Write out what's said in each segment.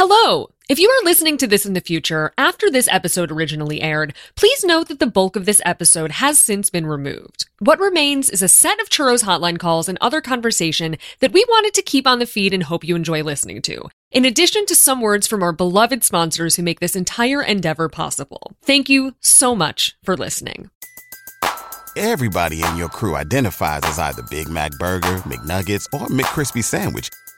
Hello! If you are listening to this in the future, after this episode originally aired, please note that the bulk of this episode has since been removed. What remains is a set of Churros hotline calls and other conversation that we wanted to keep on the feed and hope you enjoy listening to. In addition to some words from our beloved sponsors who make this entire endeavor possible. Thank you so much for listening. Everybody in your crew identifies as either Big Mac Burger, McNuggets, or McCrispy Sandwich,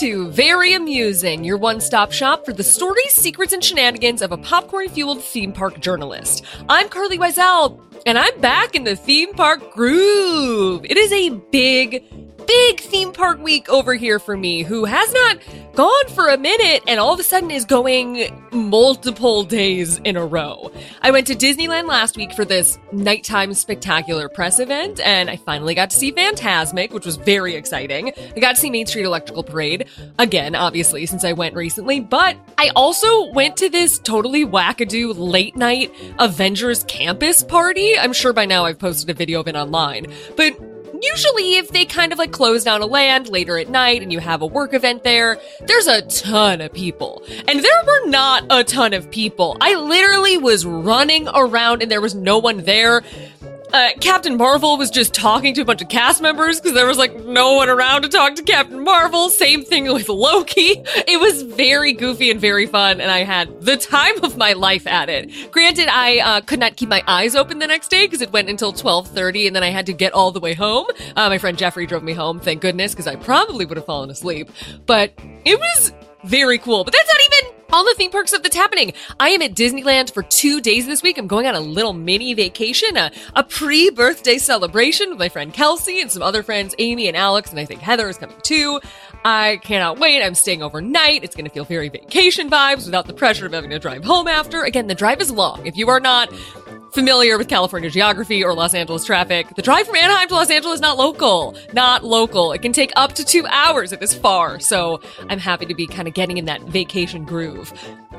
To Very Amusing, your one stop shop for the stories, secrets, and shenanigans of a popcorn fueled theme park journalist. I'm Carlye Wisel, and I'm back in the theme park groove. It is a big, big theme park week over here for me, who has not gone for a minute and all of a sudden is going multiple days in a row. I went to Disneyland last week for this nighttime spectacular press event, and I finally got to see Fantasmic, which was very exciting. I got to see Main Street Electrical Parade, again, obviously, since I went recently, but I also went to this totally wackadoo late night Avengers campus party. I'm sure by now I've posted a video of it online, but usually if they kind of like close down a land later at night and you have a work event there, there's a ton of people. And there were not a ton of people. I literally was running around and there was no one there. Uh, Captain Marvel was just talking to a bunch of cast members because there was like no one around to talk to Captain Marvel. Same thing with Loki. It was very goofy and very fun, and I had the time of my life at it. Granted, I uh, could not keep my eyes open the next day because it went until twelve thirty, and then I had to get all the way home. Uh, my friend Jeffrey drove me home, thank goodness, because I probably would have fallen asleep. But it was very cool. But that's not even all the theme parks stuff that's happening. I am at Disneyland for two days this week. I'm going on a little mini vacation, a, a pre birthday celebration with my friend Kelsey and some other friends, Amy and Alex, and I think Heather is coming too. I cannot wait. I'm staying overnight. It's going to feel very vacation vibes without the pressure of having to drive home after. Again, the drive is long. If you are not familiar with California geography or Los Angeles traffic, the drive from Anaheim to Los Angeles is not local. Not local. It can take up to two hours if it's far. So I'm happy to be kind of getting in that vacation groove.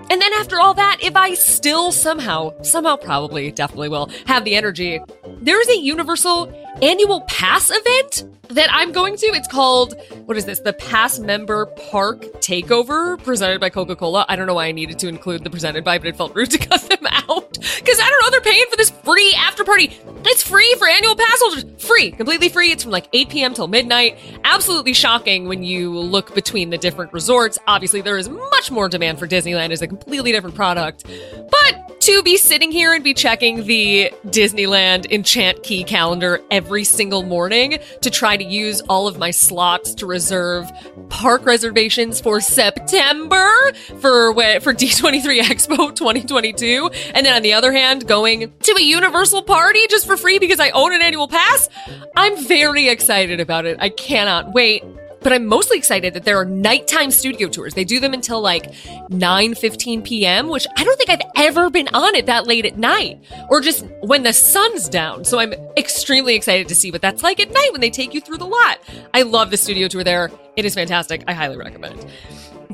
And then after all that, if I still somehow, somehow probably, definitely will have the energy, there is a universal annual pass event that I'm going to. It's called, what is this? The Pass Member Park Takeover presented by Coca Cola. I don't know why I needed to include the presented by, but it felt rude to cut them out. Because I don't know, they're paying for this free after party. It's free for annual pass holders. Free, completely free. It's from like 8 p.m. till midnight. Absolutely shocking when you look between the different resorts. Obviously, there is much more demand for Disneyland as a completely different product. But to be sitting here and be checking the Disneyland Enchant Key calendar every single morning to try to use all of my slots to reserve park reservations for September for for D23 Expo 2022, and then on the other hand, going to a Universal party just for free because I own an annual pass. I'm very excited about it. I cannot wait but I'm mostly excited that there are nighttime studio tours. They do them until like 9 15 p.m., which I don't think I've ever been on it that late at night or just when the sun's down. So I'm extremely excited to see what that's like at night when they take you through the lot. I love the studio tour there. It is fantastic. I highly recommend.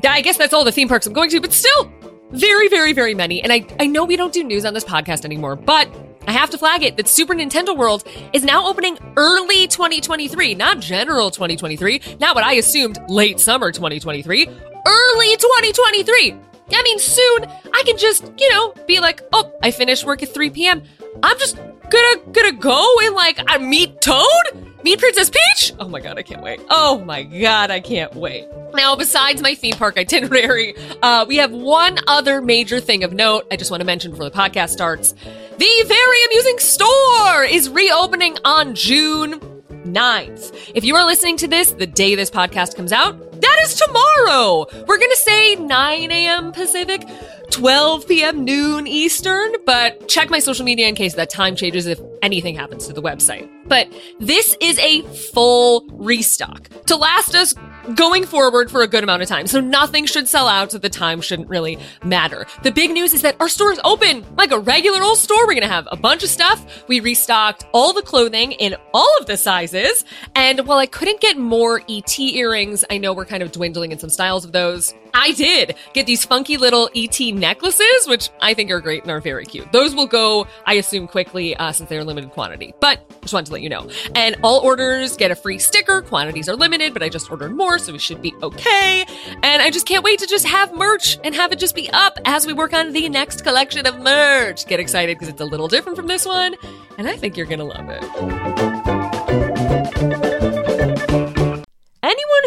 I guess that's all the theme parks I'm going to, but still, very, very, very many. And I, I know we don't do news on this podcast anymore, but I have to flag it that Super Nintendo World is now opening early 2023, not general 2023, not what I assumed late summer 2023, early 2023. I mean, soon I can just, you know, be like, oh, I finished work at 3 p.m. I'm just gonna gonna go and like I meet Toad, meet Princess Peach. Oh my god, I can't wait. Oh my god, I can't wait. Now, besides my theme park itinerary, uh, we have one other major thing of note. I just want to mention before the podcast starts. The Very Amusing Store is reopening on June 9th. If you are listening to this the day this podcast comes out, that is tomorrow. We're going to say 9 a.m. Pacific, 12 p.m. noon Eastern, but check my social media in case that time changes if anything happens to the website. But this is a full restock to last us going forward for a good amount of time. So nothing should sell out, so the time shouldn't really matter. The big news is that our store is open like a regular old store. We're gonna have a bunch of stuff. We restocked all the clothing in all of the sizes. And while I couldn't get more ET earrings, I know we're kind of dwindling in some styles of those. I did get these funky little ET necklaces, which I think are great and are very cute. Those will go, I assume, quickly uh, since they're limited quantity. But just wanted to let you know. And all orders get a free sticker. Quantities are limited, but I just ordered more, so we should be okay. And I just can't wait to just have merch and have it just be up as we work on the next collection of merch. Get excited because it's a little different from this one, and I think you're gonna love it.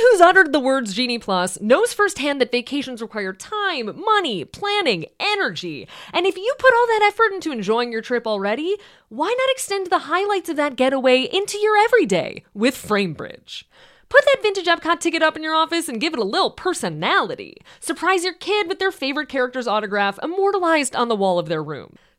Who's uttered the words Genie Plus knows firsthand that vacations require time, money, planning, energy. And if you put all that effort into enjoying your trip already, why not extend the highlights of that getaway into your everyday with Framebridge? Put that vintage Epcot ticket up in your office and give it a little personality. Surprise your kid with their favorite character's autograph immortalized on the wall of their room.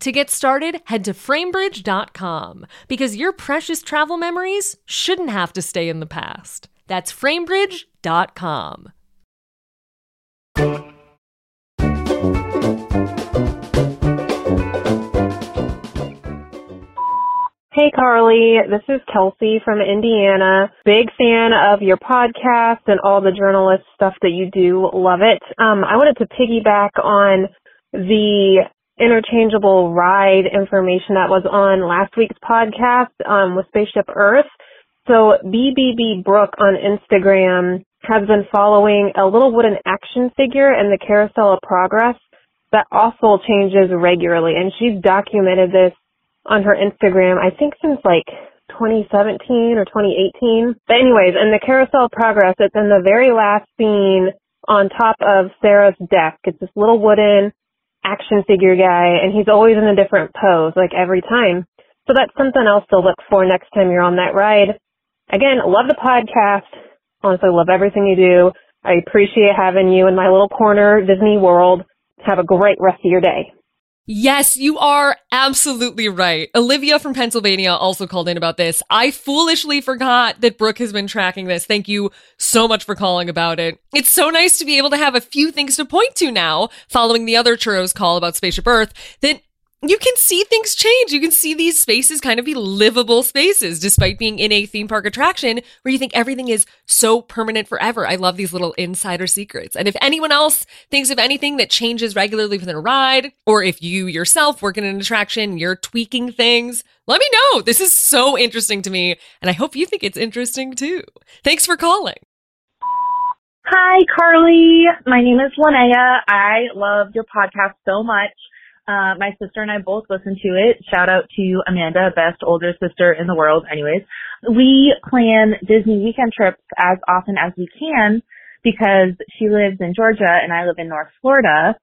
To get started, head to framebridge.com because your precious travel memories shouldn't have to stay in the past. That's framebridge.com. Hey Carlye, this is Kelsey from Indiana. Big fan of your podcast and all the journalist stuff that you do. Love it. Um, I wanted to piggyback on the interchangeable ride information that was on last week's podcast um, with Spaceship Earth. So BBB Brooke on Instagram has been following a little wooden action figure in the Carousel of Progress that also changes regularly, and she's documented this on her Instagram, I think since like 2017 or 2018. But anyways, in the Carousel of Progress, it's in the very last scene on top of Sarah's deck. It's this little wooden action figure guy and he's always in a different pose, like every time. So that's something else to look for next time you're on that ride. Again, love the podcast. Honestly, love everything you do. I appreciate having you in my little corner, Disney World. Have a great rest of your day. Yes, you are absolutely right. Olivia from Pennsylvania also called in about this. I foolishly forgot that Brooke has been tracking this. Thank you so much for calling about it. It's so nice to be able to have a few things to point to now, following the other churros call about Spaceship Earth, that you can see things change. You can see these spaces kind of be livable spaces despite being in a theme park attraction where you think everything is so permanent forever. I love these little insider secrets. And if anyone else thinks of anything that changes regularly within a ride, or if you yourself work in an attraction, you're tweaking things, let me know. This is so interesting to me. And I hope you think it's interesting too. Thanks for calling. Hi, Carlye. My name is Linnea. I love your podcast so much. Uh, my sister and I both listen to it. Shout out to Amanda, best older sister in the world. Anyways, we plan Disney weekend trips as often as we can because she lives in Georgia and I live in North Florida.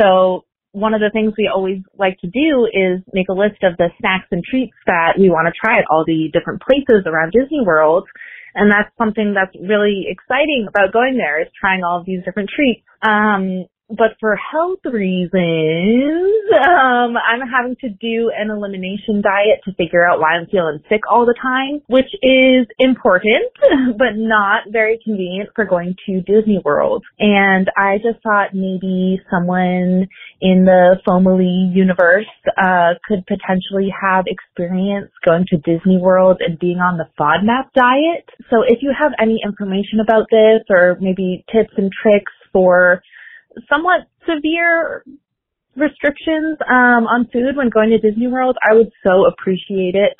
So one of the things we always like to do is make a list of the snacks and treats that we want to try at all the different places around Disney World. And that's something that's really exciting about going there is trying all of these different treats. Um, but for health reasons, um, I'm having to do an elimination diet to figure out why I'm feeling sick all the time, which is important, but not very convenient for going to Disney World. And I just thought maybe someone in the Fomily universe, uh, could potentially have experience going to Disney World and being on the FODMAP diet. So if you have any information about this or maybe tips and tricks for somewhat severe restrictions um, on food when going to Disney World, I would so appreciate it.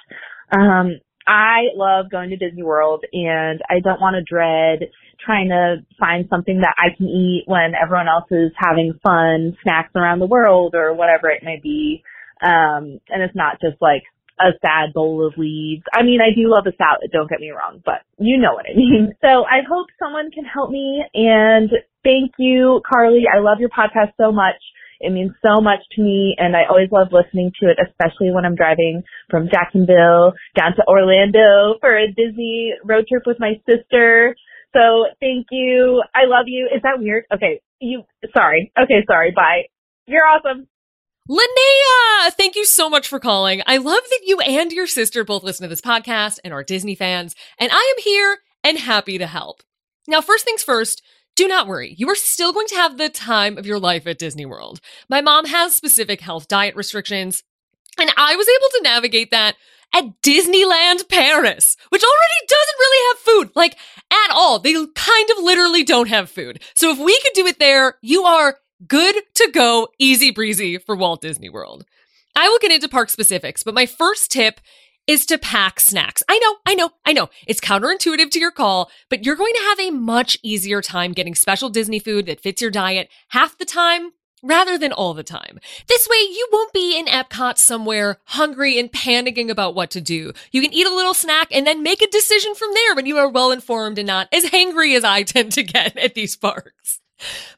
Um, I love going to Disney World and I don't want to dread trying to find something that I can eat when everyone else is having fun snacks around the world or whatever it may be. Um, and it's not just like a sad bowl of leaves. I mean, I do love a salad, don't get me wrong, but you know what I mean. So I hope someone can help me and thank you, Carlye. I love your podcast so much. It means so much to me and I always love listening to it, especially when I'm driving from Jacksonville down to Orlando for a Disney road trip with my sister. So thank you. I love you. Is that weird? Okay. You, sorry. Okay. Sorry. Bye. You're awesome. Linnea, thank you so much for calling. I love that you and your sister both listen to this podcast and are Disney fans, and I am here and happy to help. Now, first things first, do not worry. You are still going to have the time of your life at Disney World. My mom has specific health diet restrictions, and I was able to navigate that at Disneyland Paris, which already doesn't really have food, like at all. They kind of literally don't have food. So if we could do it there, you are good to go, easy breezy for Walt Disney World. I will get into park specifics, but my first tip is to pack snacks. I know, I know, I know. It's counterintuitive to your call, but you're going to have a much easier time getting special Disney food that fits your diet half the time rather than all the time. This way, you won't be in Epcot somewhere hungry and panicking about what to do. You can eat a little snack and then make a decision from there when you are well informed and not as hangry as I tend to get at these parks.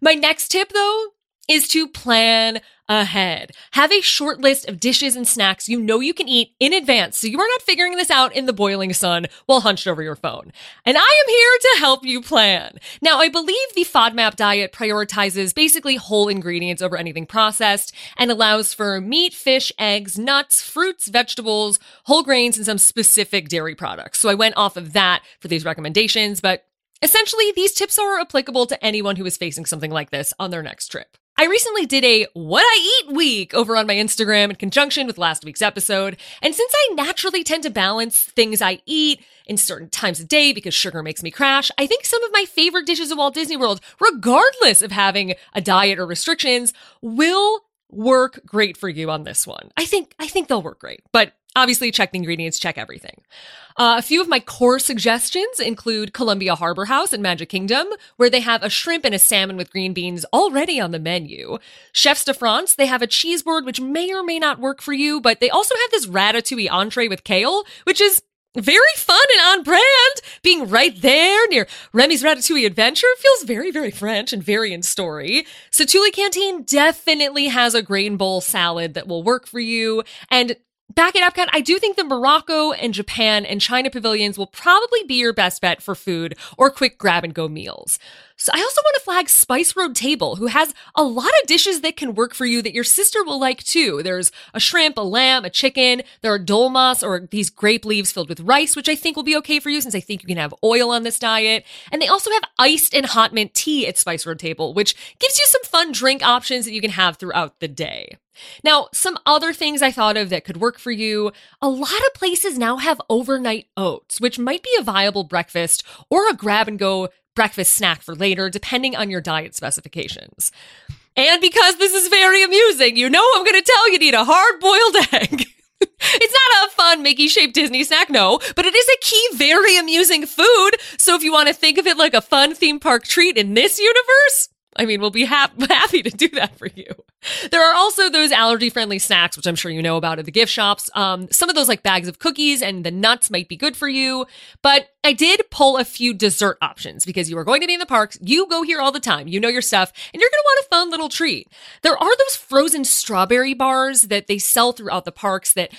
My next tip though is to plan ahead. Have a short list of dishes and snacks you know you can eat in advance so you are not figuring this out in the boiling sun while hunched over your phone. And I am here to help you plan. Now, I believe the FODMAP diet prioritizes basically whole ingredients over anything processed and allows for meat, fish, eggs, nuts, fruits, vegetables, whole grains, and some specific dairy products. So I went off of that for these recommendations, but Essentially, these tips are applicable to anyone who is facing something like this on their next trip. I recently did a What I Eat week over on my Instagram in conjunction with last week's episode. And since I naturally tend to balance things I eat in certain times of day because sugar makes me crash, I think some of my favorite dishes of Walt Disney World, regardless of having a diet or restrictions, will work great for you on this one. I think I think they'll work great. But Obviously, check the ingredients, check everything. Uh, a few of my core suggestions include Columbia Harbour House in Magic Kingdom, where they have a shrimp and a salmon with green beans already on the menu. Chefs de France, they have a cheese board, which may or may not work for you, but they also have this ratatouille entree with kale, which is very fun and on brand. Being right there near Remy's Ratatouille Adventure feels very, very French and very in story. Satu'li Canteen definitely has a grain bowl salad that will work for you. And Back at Epcot, I do think the Morocco and Japan and China pavilions will probably be your best bet for food or quick grab and go meals. So I also want to flag Spice Road Table, who has a lot of dishes that can work for you that your sister will like too. There's a shrimp, a lamb, a chicken. There are dolmas or these grape leaves filled with rice, which I think will be okay for you since I think you can have oil on this diet. And they also have iced and hot mint tea at Spice Road Table, which gives you some fun drink options that you can have throughout the day. Now, some other things I thought of that could work for you. A lot of places now have overnight oats, which might be a viable breakfast or a grab and go breakfast snack for later, depending on your diet specifications. And because this is very amusing, you know I'm going to tell you to eat a hard boiled egg. it's not a fun Mickey shaped Disney snack, no, but it is a key, very amusing food. So if you want to think of it like a fun theme park treat in this universe, I mean, we'll be ha- happy to do that for you. There are also those allergy friendly snacks, which I'm sure you know about at the gift shops. Um, some of those like bags of cookies and the nuts might be good for you, but I did pull a few dessert options because you are going to be in the parks. You go here all the time. You know your stuff and you're going to want a fun little treat. There are those frozen strawberry bars that they sell throughout the parks that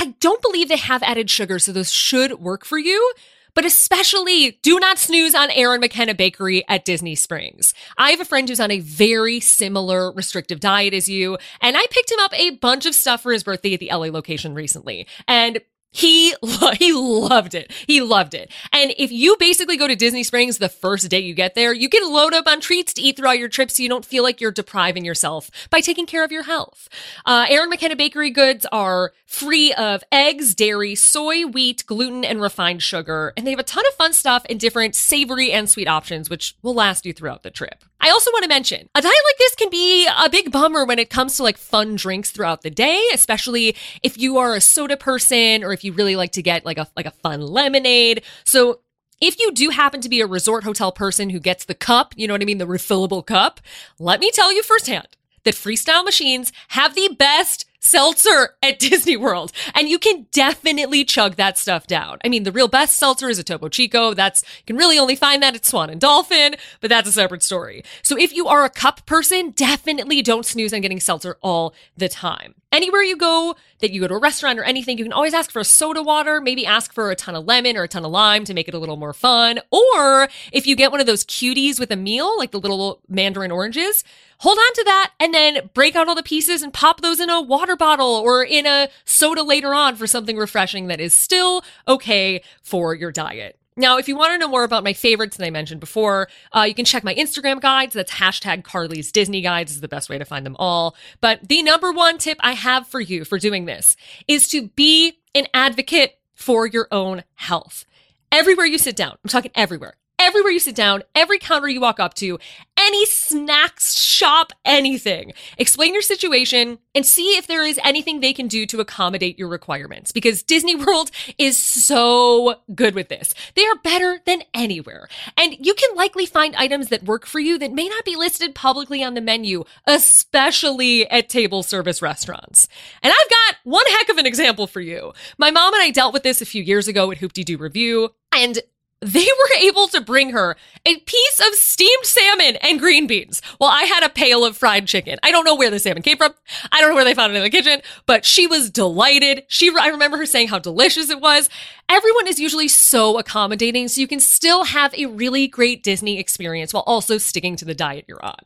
I don't believe they have added sugar. So those should work for you. But especially do not snooze on Erin McKenna Bakery at Disney Springs. I have a friend who's on a very similar restrictive diet as you, and I picked him up a bunch of stuff for his birthday at the LA location recently. And he he loved it. He loved it. And if you basically go to Disney Springs the first day you get there, you can load up on treats to eat throughout your trip so you don't feel like you're depriving yourself by taking care of your health. Uh, Erin McKenna Bakery goods are free of eggs, dairy, soy, wheat, gluten, and refined sugar. And they have a ton of fun stuff and different savory and sweet options, which will last you throughout the trip. I also want to mention a diet like this can be a big bummer when it comes to like fun drinks throughout the day, especially if you are a soda person or if you really like to get like a like a fun lemonade. So if you do happen to be a resort hotel person who gets the cup, you know what I mean, the refillable cup, let me tell you firsthand that freestyle machines have the best seltzer at Disney World. And you can definitely chug that stuff down. I mean, the real best seltzer is a Topo Chico. That's, you can really only find that at Swan and Dolphin, but that's a separate story. So if you are a cup person, definitely don't snooze on getting seltzer all the time. Anywhere you go, that you go to a restaurant or anything, you can always ask for a soda water, maybe ask for a ton of lemon or a ton of lime to make it a little more fun. Or if you get one of those cuties with a meal, like the little mandarin oranges, hold on to that and then break out all the pieces and pop those in a water bottle or in a soda later on for something refreshing that is still okay for your diet. Now, if you want to know more about my favorites that I mentioned before, uh, you can check my Instagram guides. That's hashtag Carlye's Disney Guides is the best way to find them all. But the number one tip I have for you for doing this is to be an advocate for your own health. Everywhere you sit down, I'm talking everywhere, everywhere you sit down, every counter you walk up to, any snacks shop, anything. Explain your situation and see if there is anything they can do to accommodate your requirements because Disney World is so good with this. They are better than anywhere. And you can likely find items that work for you that may not be listed publicly on the menu, especially at table service restaurants. And I've got one heck of an example for you. My mom and I dealt with this a few years ago at Hoop-Dee-Doo Revue. And they were able to bring her a piece of steamed salmon and green beans while I had a pail of fried chicken. I don't know where the salmon came from. I don't know where they found it in the kitchen, but she was delighted. She, I remember her saying how delicious it was. Everyone is usually so accommodating, so you can still have a really great Disney experience while also sticking to the diet you're on.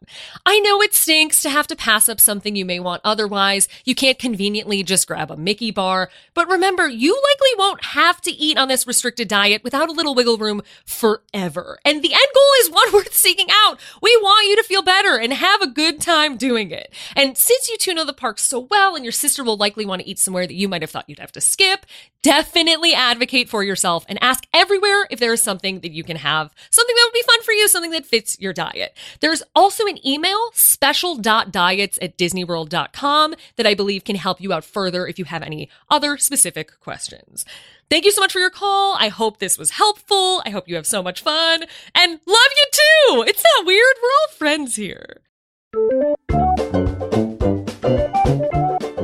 I know it stinks to have to pass up something you may want otherwise. You can't conveniently just grab a Mickey bar, but remember, you likely won't have to eat on this restricted diet without a little wiggle room forever. And the end goal is one worth seeking out. We want you to feel better and have a good time doing it. And since you two know the park so well and your sister will likely want to eat somewhere that you might have thought you'd have to skip, definitely advocate for yourself and ask everywhere if there is something that you can have, something that would be fun for you, something that fits your diet. There's also an email, special.diets at disneyworld.com, that I believe can help you out further if you have any other specific questions. Thank you so much for your call. I hope this was helpful. I hope you have so much fun and love you too. It's not weird. We're all friends here.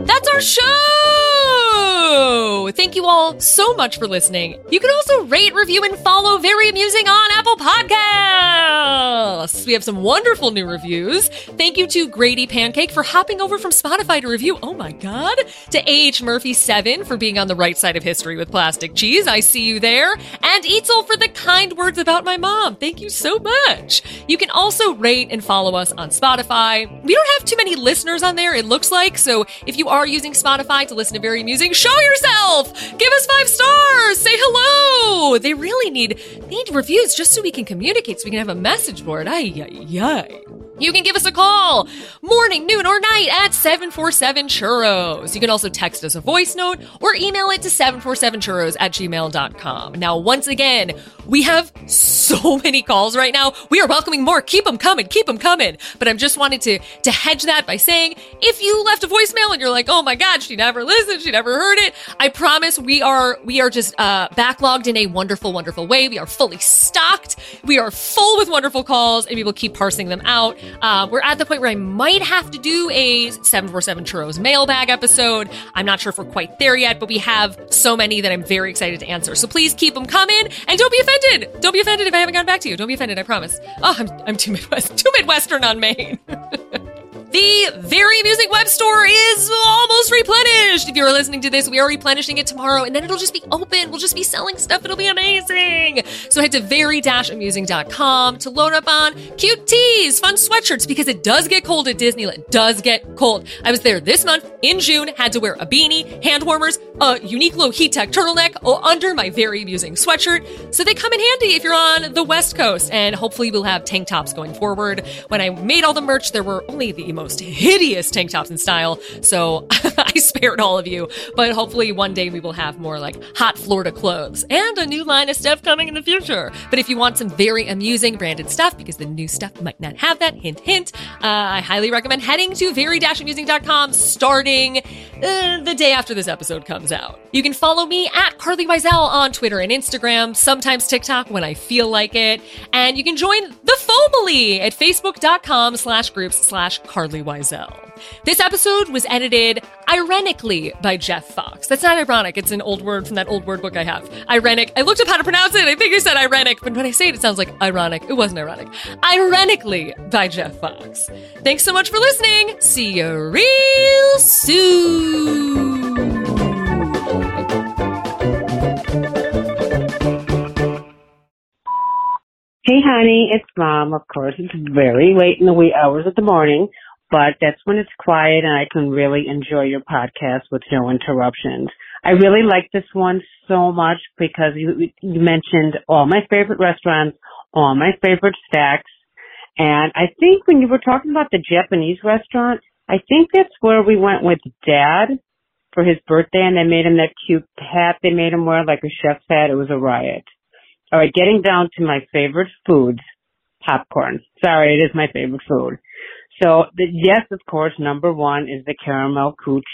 That's our show. Thank you all so much for listening. You can also rate, review, and follow Very Amusing on Apple Podcasts. We have some wonderful new reviews. Thank you to Grady Pancake for hopping over from Spotify to review. Oh my God. To A.H. Murphy7 for being on the right side of history with plastic cheese. I see you there. And Eatzel for the kind words about my mom. Thank you so much. You can also rate and follow us on Spotify. We don't have too many listeners on there, it looks like. So if you are using Spotify to listen to Very Amusing, show yourself. Give us five stars. Say hello. They really need need reviews just so we can communicate, so we can have a message board. Ay, ay. You can give us a call morning, noon, or night at 747 churros. You can also text us a voice note or email it to 747churros at gmail.com. Now, once again, we have so many calls right now. We are welcoming more. Keep them coming. Keep them coming. But I'm just wanted to, to hedge that by saying if you left a voicemail and you're like, oh my God, she never listened. She never heard it. I promise we are, we are just, uh, backlogged in a wonderful, wonderful way. We are fully stocked. We are full with wonderful calls and we will keep parsing them out. Uh, we're at the point where I might have to do a 747 Churros mailbag episode. I'm not sure if we're quite there yet, but we have so many that I'm very excited to answer. So please keep them coming and don't be offended. Don't be offended if I haven't gotten back to you. Don't be offended, I promise. Oh, I'm, I'm too Midwest, too Midwestern on Maine. The Very Amusing web store is almost replenished. If you're listening to this, we are replenishing it tomorrow and then it'll just be open. We'll just be selling stuff. It'll be amazing. So head to very-amusing.com to load up on cute tees, fun sweatshirts, because it does get cold at Disneyland. It does get cold. I was there this month in June, had to wear a beanie, hand warmers, a Uniqlo heat tech turtleneck oh, under my Very Amusing sweatshirt. So they come in handy if you're on the West Coast. And hopefully we'll have tank tops going forward. When I made all the merch, there were only the most hideous tank tops in style. So I spared all of you. But hopefully one day we will have more like hot Florida clothes and a new line of stuff coming in the future. But if you want some very amusing branded stuff, because the new stuff might not have that, hint, hint, uh, I highly recommend heading to very-amusing.com starting uh, the day after this episode comes out. You can follow me at Carlye Wisel on Twitter and Instagram, sometimes TikTok when I feel like it. And you can join the Fomily at facebook.com slash groups slash Carlye Wisel. This episode was edited ironically by Jeff Fox. That's not ironic. It's an old word from that old word book I have. Ironic. I looked up how to pronounce it. I think I said ironic, but when I say it, it sounds like ironic. It wasn't ironic. Ironically by Jeff Fox. Thanks so much for listening. See you real soon. Hey, honey, it's mom. Of course, it's very late in the wee hours of the morning, but that's when it's quiet and I can really enjoy your podcast with no interruptions. I really like this one so much because you, you mentioned all my favorite restaurants, all my favorite stacks, and I think when you were talking about the Japanese restaurant, I think that's where we went with dad for his birthday and they made him that cute hat they made him wear like a chef's hat. It was a riot. All right, getting down to my favorite foods, popcorn. Sorry, it is my favorite food. So the, yes, of course, number one is the caramel cooch,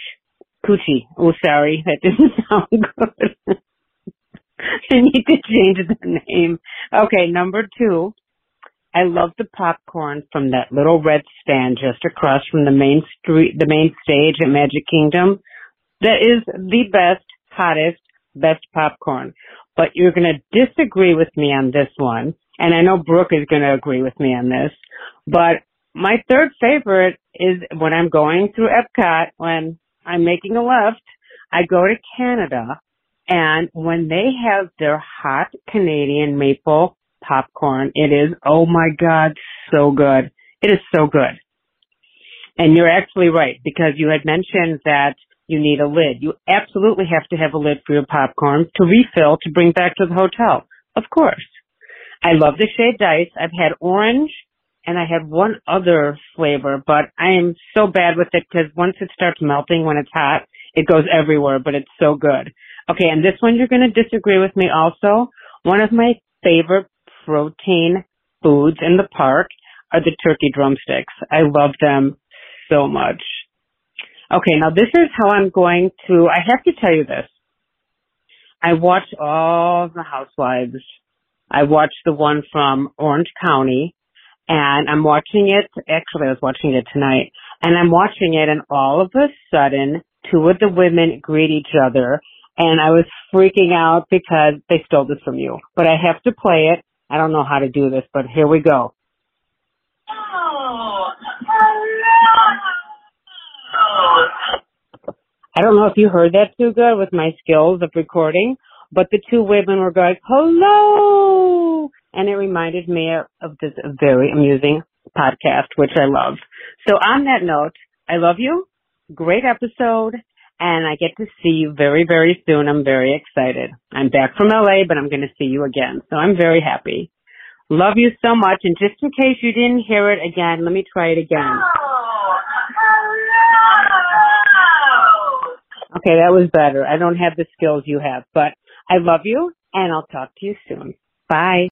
coochie. Oh, sorry, that didn't sound good. I need to change the name. Okay, number two, I love the popcorn from that little red stand just across from the main street, the main stage at Magic Kingdom. That is the best, hottest, best popcorn but you're going to disagree with me on this one. And I know Brooke is going to agree with me on this, but my third favorite is when I'm going through Epcot, when I'm making a left, I go to Canada and when they have their hot Canadian maple popcorn, it is, oh my God, so good. It is so good. And you're actually right because you had mentioned that you need a lid. You absolutely have to have a lid for your popcorn to refill to bring back to the hotel. Of course. I love the shaved ice. I've had orange and I had one other flavor, but I am so bad with it because once it starts melting when it's hot, it goes everywhere, but it's so good. Okay, and this one you're going to disagree with me also. One of my favorite protein foods in the park are the turkey drumsticks. I love them so much. Okay, now this is how I'm going to, I have to tell you this. I watch all the housewives. I watched the one from Orange County and I'm watching it, actually I was watching it tonight and I'm watching it and all of a sudden two of the women greet each other and I was freaking out because they stole this from you. But I have to play it. I don't know how to do this, but here we go. Oh, I don't know if you heard that too good with my skills of recording, but the two women were going, hello! And it reminded me of, this very amusing podcast, which I love. So on that note, I love you. Great episode. And I get to see you very, very soon. I'm very excited. I'm back from LA, but I'm going to see you again. So I'm very happy. Love you so much. And just in case you didn't hear it again, let me try it again. Hello. Okay, that was better. I don't have the skills you have, but I love you and I'll talk to you soon. Bye.